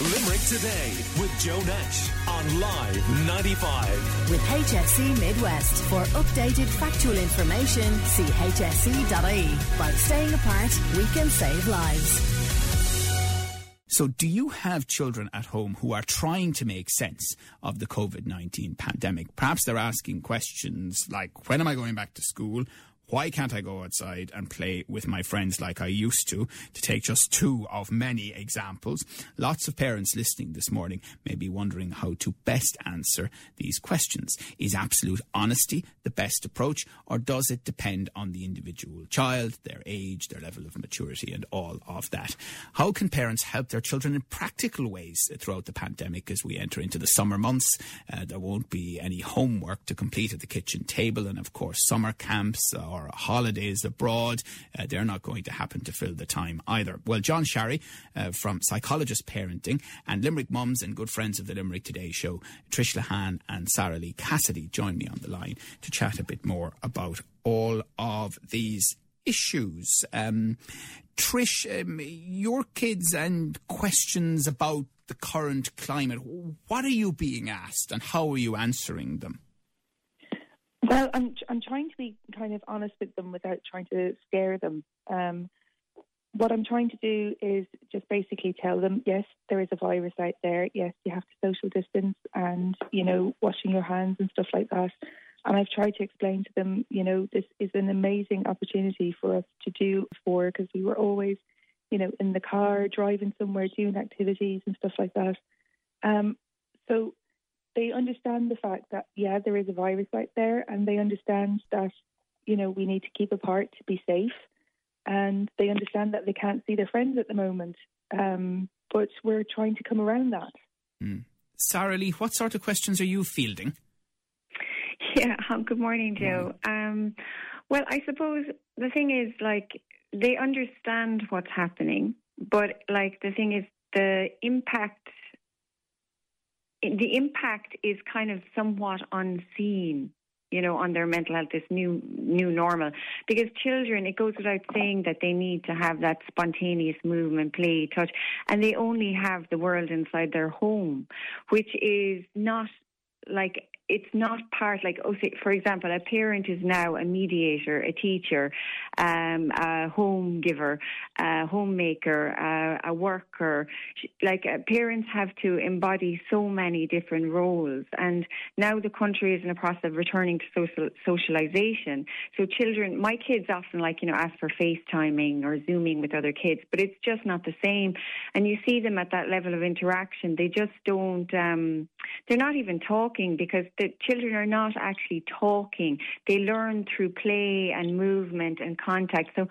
Limerick Today with Joe Nash on Live 95. With HSE Midwest. For updated factual information, see hse.ie. By staying apart, we can save lives. So, do you have children at home who are trying to make sense of the COVID 19 pandemic? Perhaps they're asking questions like, when am I going back to school? Why can't I go outside and play with my friends like I used to? To take just two of many examples. Lots of parents listening this morning may be wondering how to best answer these questions. Is absolute honesty the best approach, or does it depend on the individual child, their age, their level of maturity, and all of that? How can parents help their children in practical ways throughout the pandemic as we enter into the summer months? Uh, there won't be any homework to complete at the kitchen table, and of course, summer camps or or holidays abroad, uh, they're not going to happen to fill the time either. Well, John Sharry uh, from Psychologist Parenting and Limerick Mums and good friends of the Limerick Today show, Trish Lahan and Sarah Lee Cassidy, join me on the line to chat a bit more about all of these issues. Um, Trish, um, your kids and questions about the current climate, what are you being asked and how are you answering them? Well, I'm I'm trying to be kind of honest with them without trying to scare them. Um, what I'm trying to do is just basically tell them, yes, there is a virus out there. Yes, you have to social distance and you know washing your hands and stuff like that. And I've tried to explain to them, you know, this is an amazing opportunity for us to do before because we were always, you know, in the car driving somewhere, doing activities and stuff like that. Um, so they understand the fact that yeah, there is a virus out there, and they understand that you know we need to keep apart to be safe, and they understand that they can't see their friends at the moment. Um, but we're trying to come around that. Mm. Sarah Lee, what sort of questions are you fielding? Yeah, um, good morning, Joe. Um, well, I suppose the thing is, like, they understand what's happening, but, like, the thing is, the impact the impact is kind of somewhat unseen you know, on their mental health, this new new normal. Because children, it goes without saying that they need to have that spontaneous movement, play, touch, and they only have the world inside their home, which is not like it's not part like oh say, for example a parent is now a mediator a teacher um, a home giver a homemaker a, a worker. Like uh, parents have to embody so many different roles. And now the country is in a process of returning to social socialization. So children my kids often like you know ask for facetiming or zooming with other kids but it's just not the same. And you see them at that level of interaction. They just don't um, they're not even talking because the children are not actually talking. They learn through play and movement and contact. So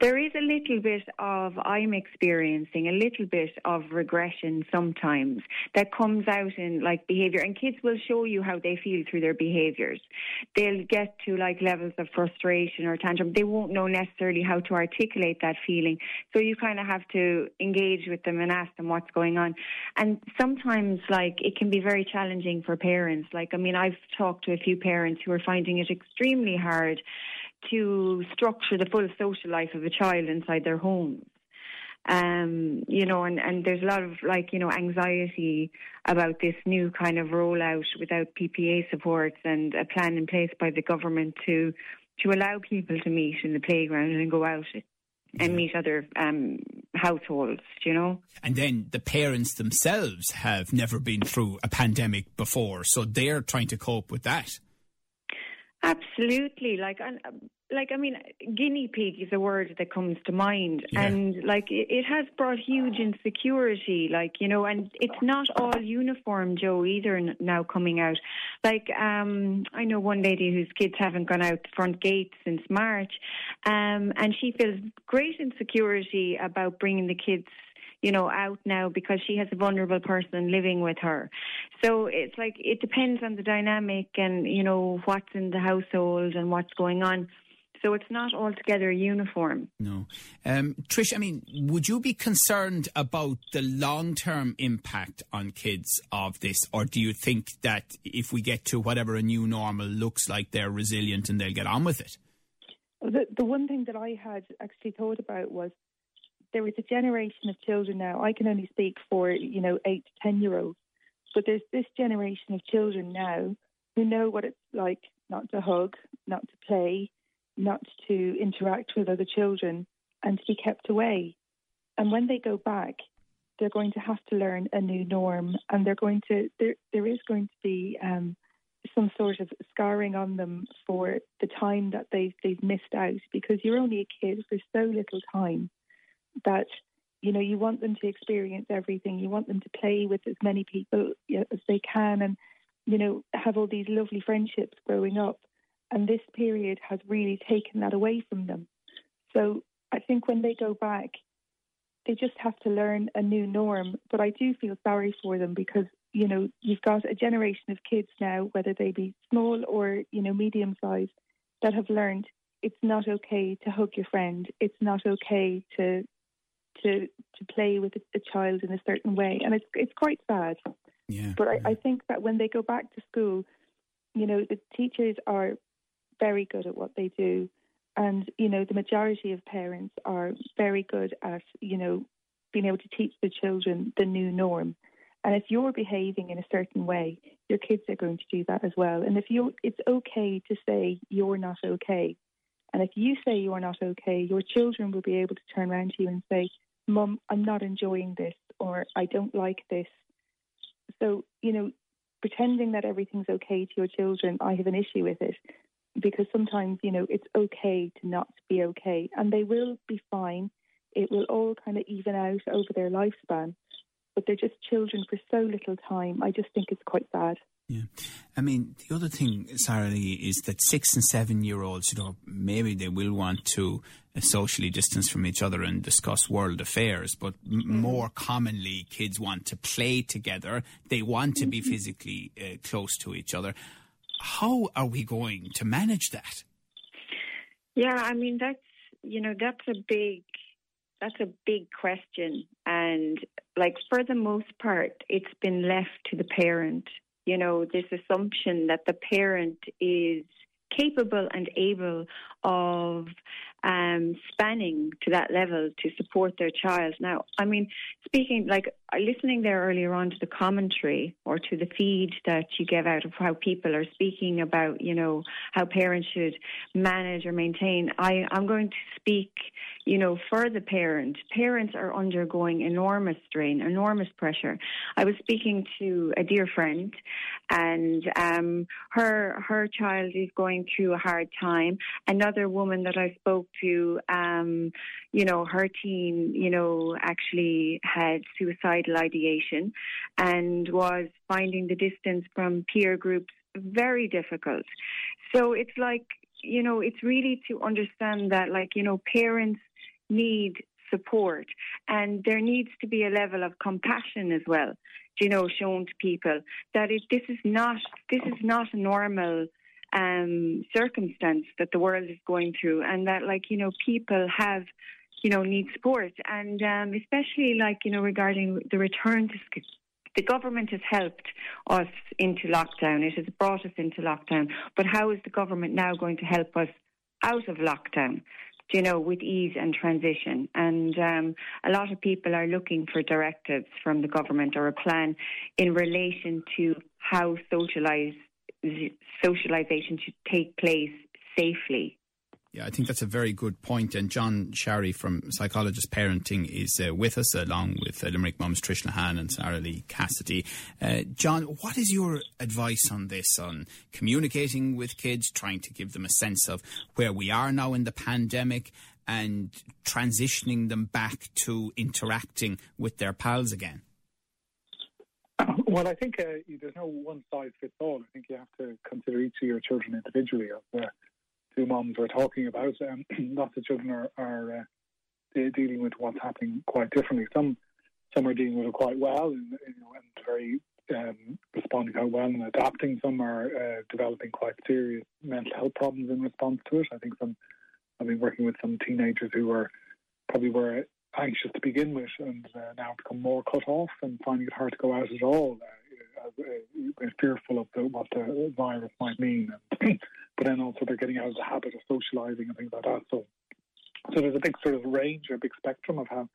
there is a little bit of, I'm experiencing a little bit of regression sometimes that comes out in like behavior. And kids will show you how they feel through their behaviors. They'll get to like levels of frustration or tantrum. They won't know necessarily how to articulate that feeling. So you kind of have to engage with them and ask them what's going on. And sometimes like it can be very challenging for parents. Like, I mean, I've talked to a few parents who are finding it extremely hard to structure the full social life of a child inside their homes. Um, you know, and, and there's a lot of like, you know, anxiety about this new kind of rollout without PPA supports and a plan in place by the government to to allow people to meet in the playground and go out and meet other um, households, you know. And then the parents themselves have never been through a pandemic before, so they're trying to cope with that. Absolutely, like and like I mean, guinea pig is a word that comes to mind, yeah. and like it, it, has brought huge insecurity, like you know, and it's not all uniform, Joe, either now coming out. Like um, I know one lady whose kids haven't gone out the front gate since March, um, and she feels great insecurity about bringing the kids you know, out now because she has a vulnerable person living with her. So it's like it depends on the dynamic and, you know, what's in the household and what's going on. So it's not altogether uniform. No. Um, Trish, I mean, would you be concerned about the long term impact on kids of this? Or do you think that if we get to whatever a new normal looks like, they're resilient and they'll get on with it? The, the one thing that I had actually thought about was there is a generation of children now. I can only speak for you know eight to ten year olds, but there's this generation of children now who know what it's like not to hug, not to play, not to interact with other children, and to be kept away. And when they go back, they're going to have to learn a new norm, and they're going to there there is going to be um, some sort of scarring on them for the time that they've they've missed out because you're only a kid for so little time that you know you want them to experience everything. You want them to play with as many people as they can and you know have all these lovely friendships growing up. And this period has really taken that away from them. So i think when they go back they just have to learn a new norm. But i do feel sorry for them because you know you've got a generation of kids now whether they be small or you know medium sized that have learned it's not okay to hug your friend. It's not okay to to to play with a, child in a certain way, and it's it's quite sad. Yeah. But yeah. I, I think that when they go back to school, you know, the teachers are very good at what they do, and you know, the majority of parents are very good at you know being able to teach the children the new norm. And if you're behaving in a certain way, your kids are going to do that as well. And if you, it's okay to say you're not okay. And if you say you're not okay, your children will be able to turn around to you and say, Mum, I'm not enjoying this or I don't like this. So, you know, pretending that everything's okay to your children, I have an issue with it because sometimes, you know, it's okay to not be okay and they will be fine. It will all kind of even out over their lifespan, but they're just children for so little time. I just think it's quite sad. Yeah. I mean, the other thing, Sarah Lee, is that six and seven year olds, you know, maybe they will want to socially distance from each other and discuss world affairs, but m- mm. more commonly, kids want to play together. They want to be mm-hmm. physically uh, close to each other. How are we going to manage that? Yeah, I mean, that's, you know, that's a big that's a big question. And like for the most part, it's been left to the parent you know, this assumption that the parent is capable and able of um, spanning to that level to support their child. Now, I mean, speaking like listening there earlier on to the commentary or to the feed that you gave out of how people are speaking about, you know, how parents should manage or maintain. I, I'm going to speak, you know, for the parent. Parents are undergoing enormous strain, enormous pressure. I was speaking to a dear friend, and um, her her child is going through a hard time. Another woman that I spoke to, um, Um, you know, her teen, you know, actually had suicidal ideation and was finding the distance from peer groups very difficult. So it's like, you know, it's really to understand that, like, you know, parents need support and there needs to be a level of compassion as well you know shown to people that it, this is not this is not normal um, circumstance that the world is going through, and that like you know people have you know need support, and um, especially like you know regarding the return to school. The government has helped us into lockdown. It has brought us into lockdown. But how is the government now going to help us out of lockdown? you know, with ease and transition. And um, a lot of people are looking for directives from the government or a plan in relation to how socialise socialization should take place safely. Yeah, I think that's a very good point. And John Sharry from Psychologist Parenting is uh, with us, along with uh, Limerick Mums Trish Lahan and Sarah Lee Cassidy. Uh, John, what is your advice on this, on communicating with kids, trying to give them a sense of where we are now in the pandemic and transitioning them back to interacting with their pals again? Well, I think uh, there's no one size fits all. I think you have to consider each of your children individually. As the two moms were talking about, um, lots of children are, are uh, dealing with what's happening quite differently. Some some are dealing with it quite well and, and very um, responding quite well and adapting. Some are uh, developing quite serious mental health problems in response to it. I think some I've been working with some teenagers who were probably were anxious to begin with and uh, now become more cut off and finding it hard to go out at all. Uh, uh, fearful of the, what the virus might mean, but then also they're getting out of the habit of socialising and things like that. So, so there's a big sort of range, a big spectrum of how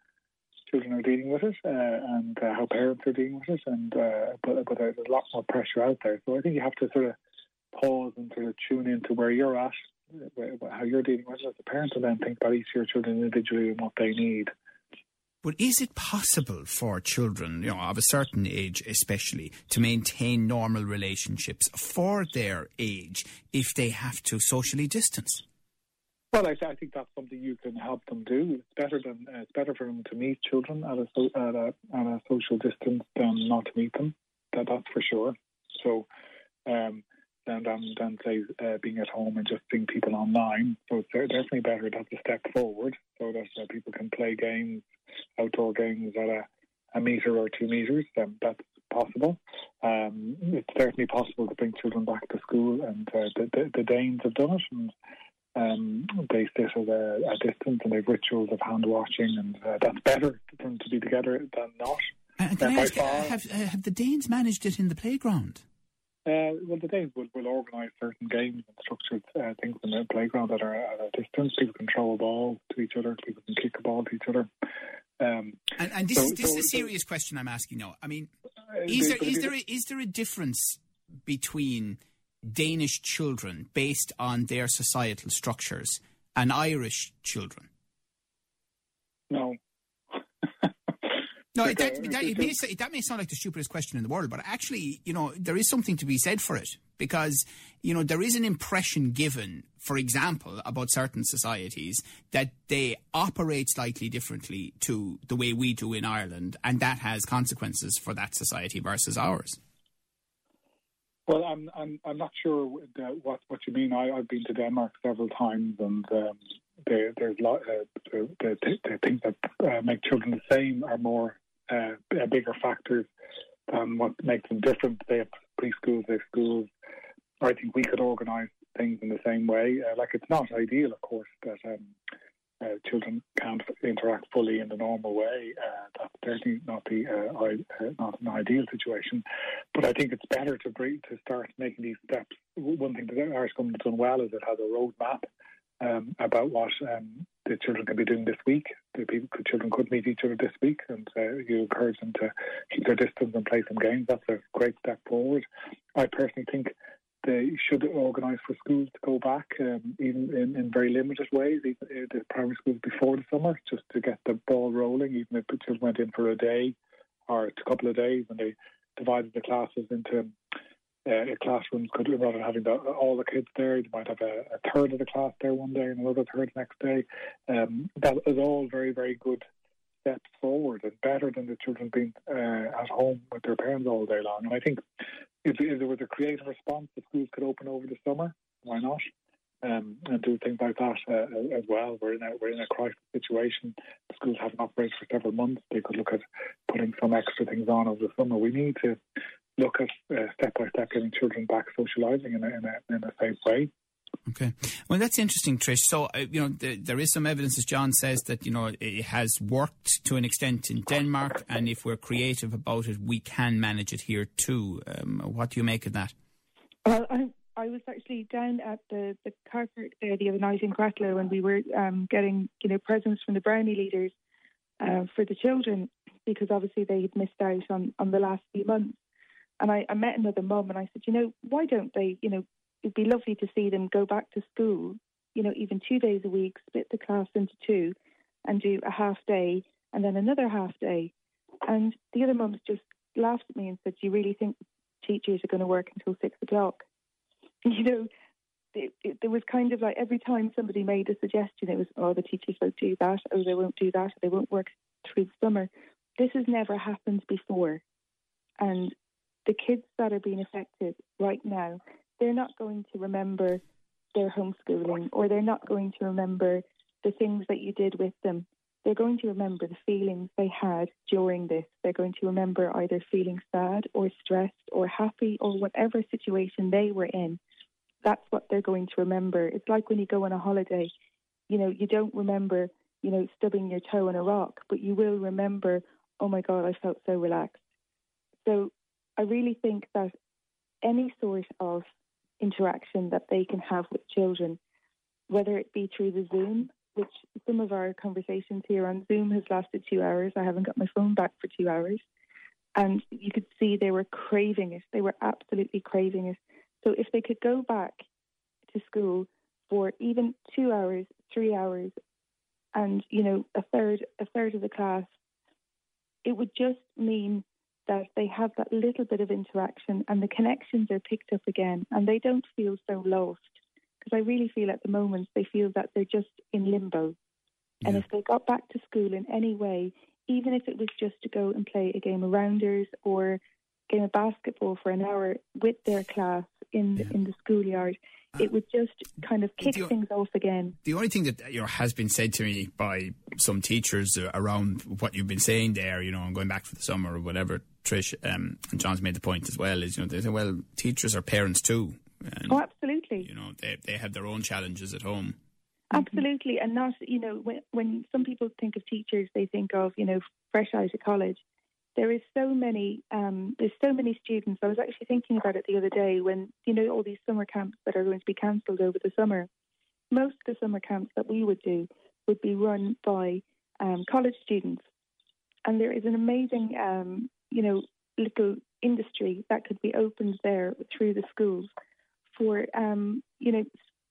children are dealing with it uh, and uh, how parents are dealing with it, and uh, but but there's a lot more pressure out there. So I think you have to sort of pause and sort of tune into where you're at, how you're dealing with it as a parent, and then think about each of your children individually and what they need. But is it possible for children, you know, of a certain age especially, to maintain normal relationships for their age if they have to socially distance? Well, I, I think that's something you can help them do. It's better than uh, it's better for them to meet children at a, so, at a at a social distance than not to meet them. That that's for sure. So, um, than than, than say uh, being at home and just seeing people online. So it's definitely better. That's a step forward, so that uh, people can play games, outdoor games at a, a meter or two meters. Um, that's possible. Um, it's certainly possible to bring children back to school, and uh, the, the, the Danes have done it. And um, they sit at a, a, distance and they have rituals of hand washing, and uh, that's better for them to be together than not. And can I ask, have, uh, have the Danes managed it in the playground? Uh, well, the Danes will, will organise certain games and structured uh, things in the playground that are at a distance. People can throw a ball to each other, people can kick a ball to each other. Um, and, and, this, so, is, this so, is a serious so, question I'm asking now. I mean, uh, is there, is, there a, is there a difference between Danish children based on their societal structures and Irish children? No. No, that, that, it may, that may sound like the stupidest question in the world, but actually, you know, there is something to be said for it because, you know, there is an impression given, for example, about certain societies that they operate slightly differently to the way we do in Ireland, and that has consequences for that society versus ours. Well, I'm I'm I'm not sure what what you mean. I, have been to Denmark several times, and um, there, there's lot. Uh, the, the, the things that uh, make children the same are more uh, bigger factors than what makes them different. They have preschools, they have schools. I think we could organise things in the same way. Uh, like it's not ideal, of course, that um, uh, children can't interact fully in the normal way. Uh, that's certainly not the not an ideal situation. But I think it's better to to start making these steps. One thing that the Irish government has done well is it has a roadmap um, about what um, the children can be doing this week. The people, the children could meet each other this week, and uh, you encourage them to keep their distance and play some games. That's a great step forward. I personally think they should organise for schools to go back, um, even in, in, very limited ways, even the primary schools before the summer, just to get the ball rolling. Even if the children went in for a day or a couple of days, and they divided the classes into uh, classrooms, could rather than having the, all the kids there, you might have a, a, third of the class there one day and another third next day. Um, that is all very, very good steps forward and better than the children being uh, at home with their parents all day long. And I think if, if there was a creative response, the schools could open over the summer. Why not? Um, and do things like that uh, as well. We're in a we're in a crisis situation. The schools haven't operated for several months. They could look at putting some extra things on over the summer. We need to look at uh, step by step getting children back socialising in a, in a in a safe way. Okay. Well, that's interesting, Trish. So, uh, you know, the, there is some evidence, as John says, that, you know, it has worked to an extent in Denmark, and if we're creative about it, we can manage it here too. Um, what do you make of that? Well, I, I was actually down at the, the car park there the other night in Gratlow, and we were um, getting, you know, presents from the Brownie leaders uh, for the children because obviously they had missed out on, on the last few months. And I, I met another mum and I said, you know, why don't they, you know, it'd be lovely to see them go back to school, you know, even two days a week, split the class into two and do a half day and then another half day. And the other mums just laughed at me and said, Do you really think teachers are going to work until six o'clock? You know, it, there was kind of like every time somebody made a suggestion, it was, Oh, the teachers won't do that, oh, they won't do that, they won't work through the summer. This has never happened before. And the kids that are being affected right now, they're not going to remember their homeschooling or they're not going to remember the things that you did with them. They're going to remember the feelings they had during this. They're going to remember either feeling sad or stressed or happy or whatever situation they were in. That's what they're going to remember. It's like when you go on a holiday, you know, you don't remember, you know, stubbing your toe on a rock, but you will remember, oh my God, I felt so relaxed. So I really think that any sort of interaction that they can have with children, whether it be through the Zoom which some of our conversations here on Zoom has lasted two hours. I haven't got my phone back for two hours. And you could see they were craving it. They were absolutely craving it. So if they could go back to school for even two hours, three hours, and you know a third a third of the class, it would just mean that they have that little bit of interaction and the connections are picked up again, and they don't feel so lost. Because I really feel at the moment they feel that they're just in limbo. And if they got back to school in any way, even if it was just to go and play a game of rounders or a game of basketball for an hour with their class in Yeah. in the schoolyard, it would just kind of kick The things off again. The only thing that you know has been said to me by some teachers uh, around what you've been saying there, you know, and going back for the summer or whatever, Trish um, and John's made the point as well. Is you know they say, well, teachers are parents too, and Oh, absolutely. you know they they have their own challenges at home. Absolutely, and not you know when when some people think of teachers, they think of you know fresh out of college. There is so many um, there's so many students. I was actually thinking about it the other day when you know all these summer camps that are going to be cancelled over the summer. Most of the summer camps that we would do would be run by um, college students, and there is an amazing um, you know little industry that could be opened there through the schools for um, you know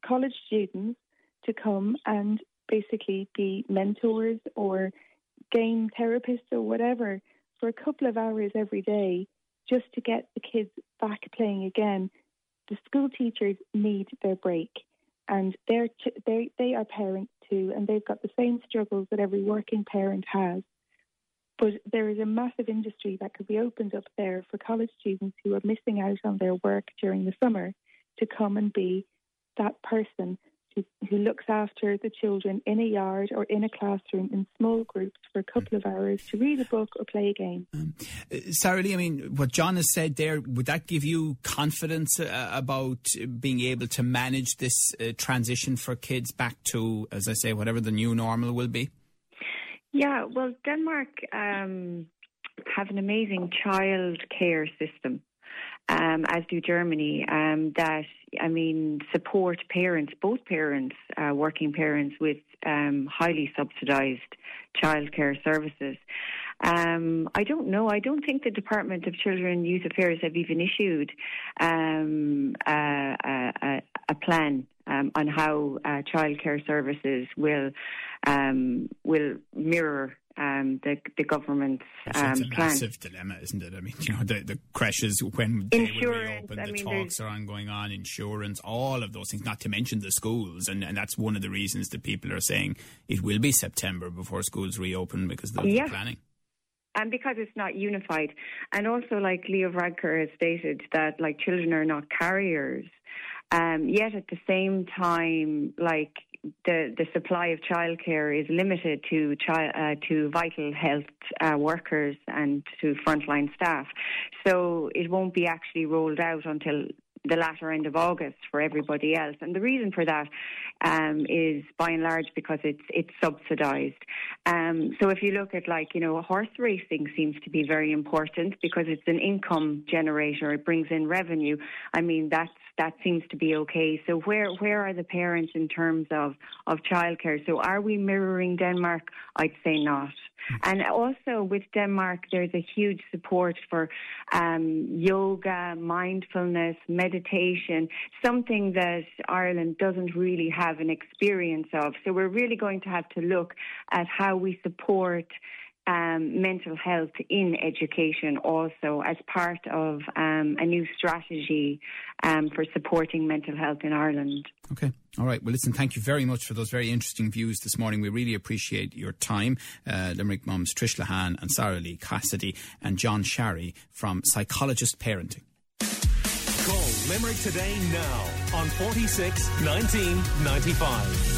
college students to come and basically be mentors or game therapists or whatever for a couple of hours every day just to get the kids back playing again. The school teachers need their break and they're they they are parents too and they've got the same struggles that every working parent has. But there is a massive industry that could be opened up there for college students who are missing out on their work during the summer to come and be that person who, who looks after the children in a yard or in a classroom in small groups for a couple of hours to read a book or play a game. Uh, Sarah Lee, I mean, what John has said there, would that give you confidence uh, about being able to manage this uh, transition for kids back to, as I say, whatever the new normal will be? Yeah, well, Denmark um, have an amazing child care system, um, as do Germany. Um, that I mean, support parents, both parents, uh, working parents, with um, highly subsidised childcare services. Um, I don't know. I don't think the Department of Children and Youth Affairs have even issued um, a, a, a- plan um, on how uh, childcare services will um, will mirror um, the the government's So it's um, a plan. massive dilemma, isn't it? I mean, you know, the, the creches, when they will Insurance, reopen, I the mean, talks are on going on, insurance, all of those things, not to mention the schools. And, and that's one of the reasons that people are saying it will be September before schools reopen because of the planning. and because it's not unified. And also, like Leo Varadkar has stated, that like children are not carriers. Um, yet at the same time, like the the supply of childcare is limited to chi- uh, to vital health uh, workers and to frontline staff. So it won't be actually rolled out until the latter end of August for everybody else. And the reason for that um, is by and large because it's it's subsidised. Um, so if you look at like you know horse racing seems to be very important because it's an income generator. It brings in revenue. I mean that's that seems to be okay. So where where are the parents in terms of of childcare? So are we mirroring Denmark? I'd say not. And also with Denmark, there's a huge support for um, yoga, mindfulness, meditation, something that Ireland doesn't really have an experience of. So we're really going to have to look at how we support um, mental health in education also as part of um, a new strategy um, for supporting mental health in Ireland. Okay. All right. Well, listen, thank you very much for those very interesting views this morning. We really appreciate your time. Uh, Limerick mums Trish Lahan and Sarah Lee Cassidy and John Sharry from Psychologist Parenting. Call Limerick today now on 46 1995.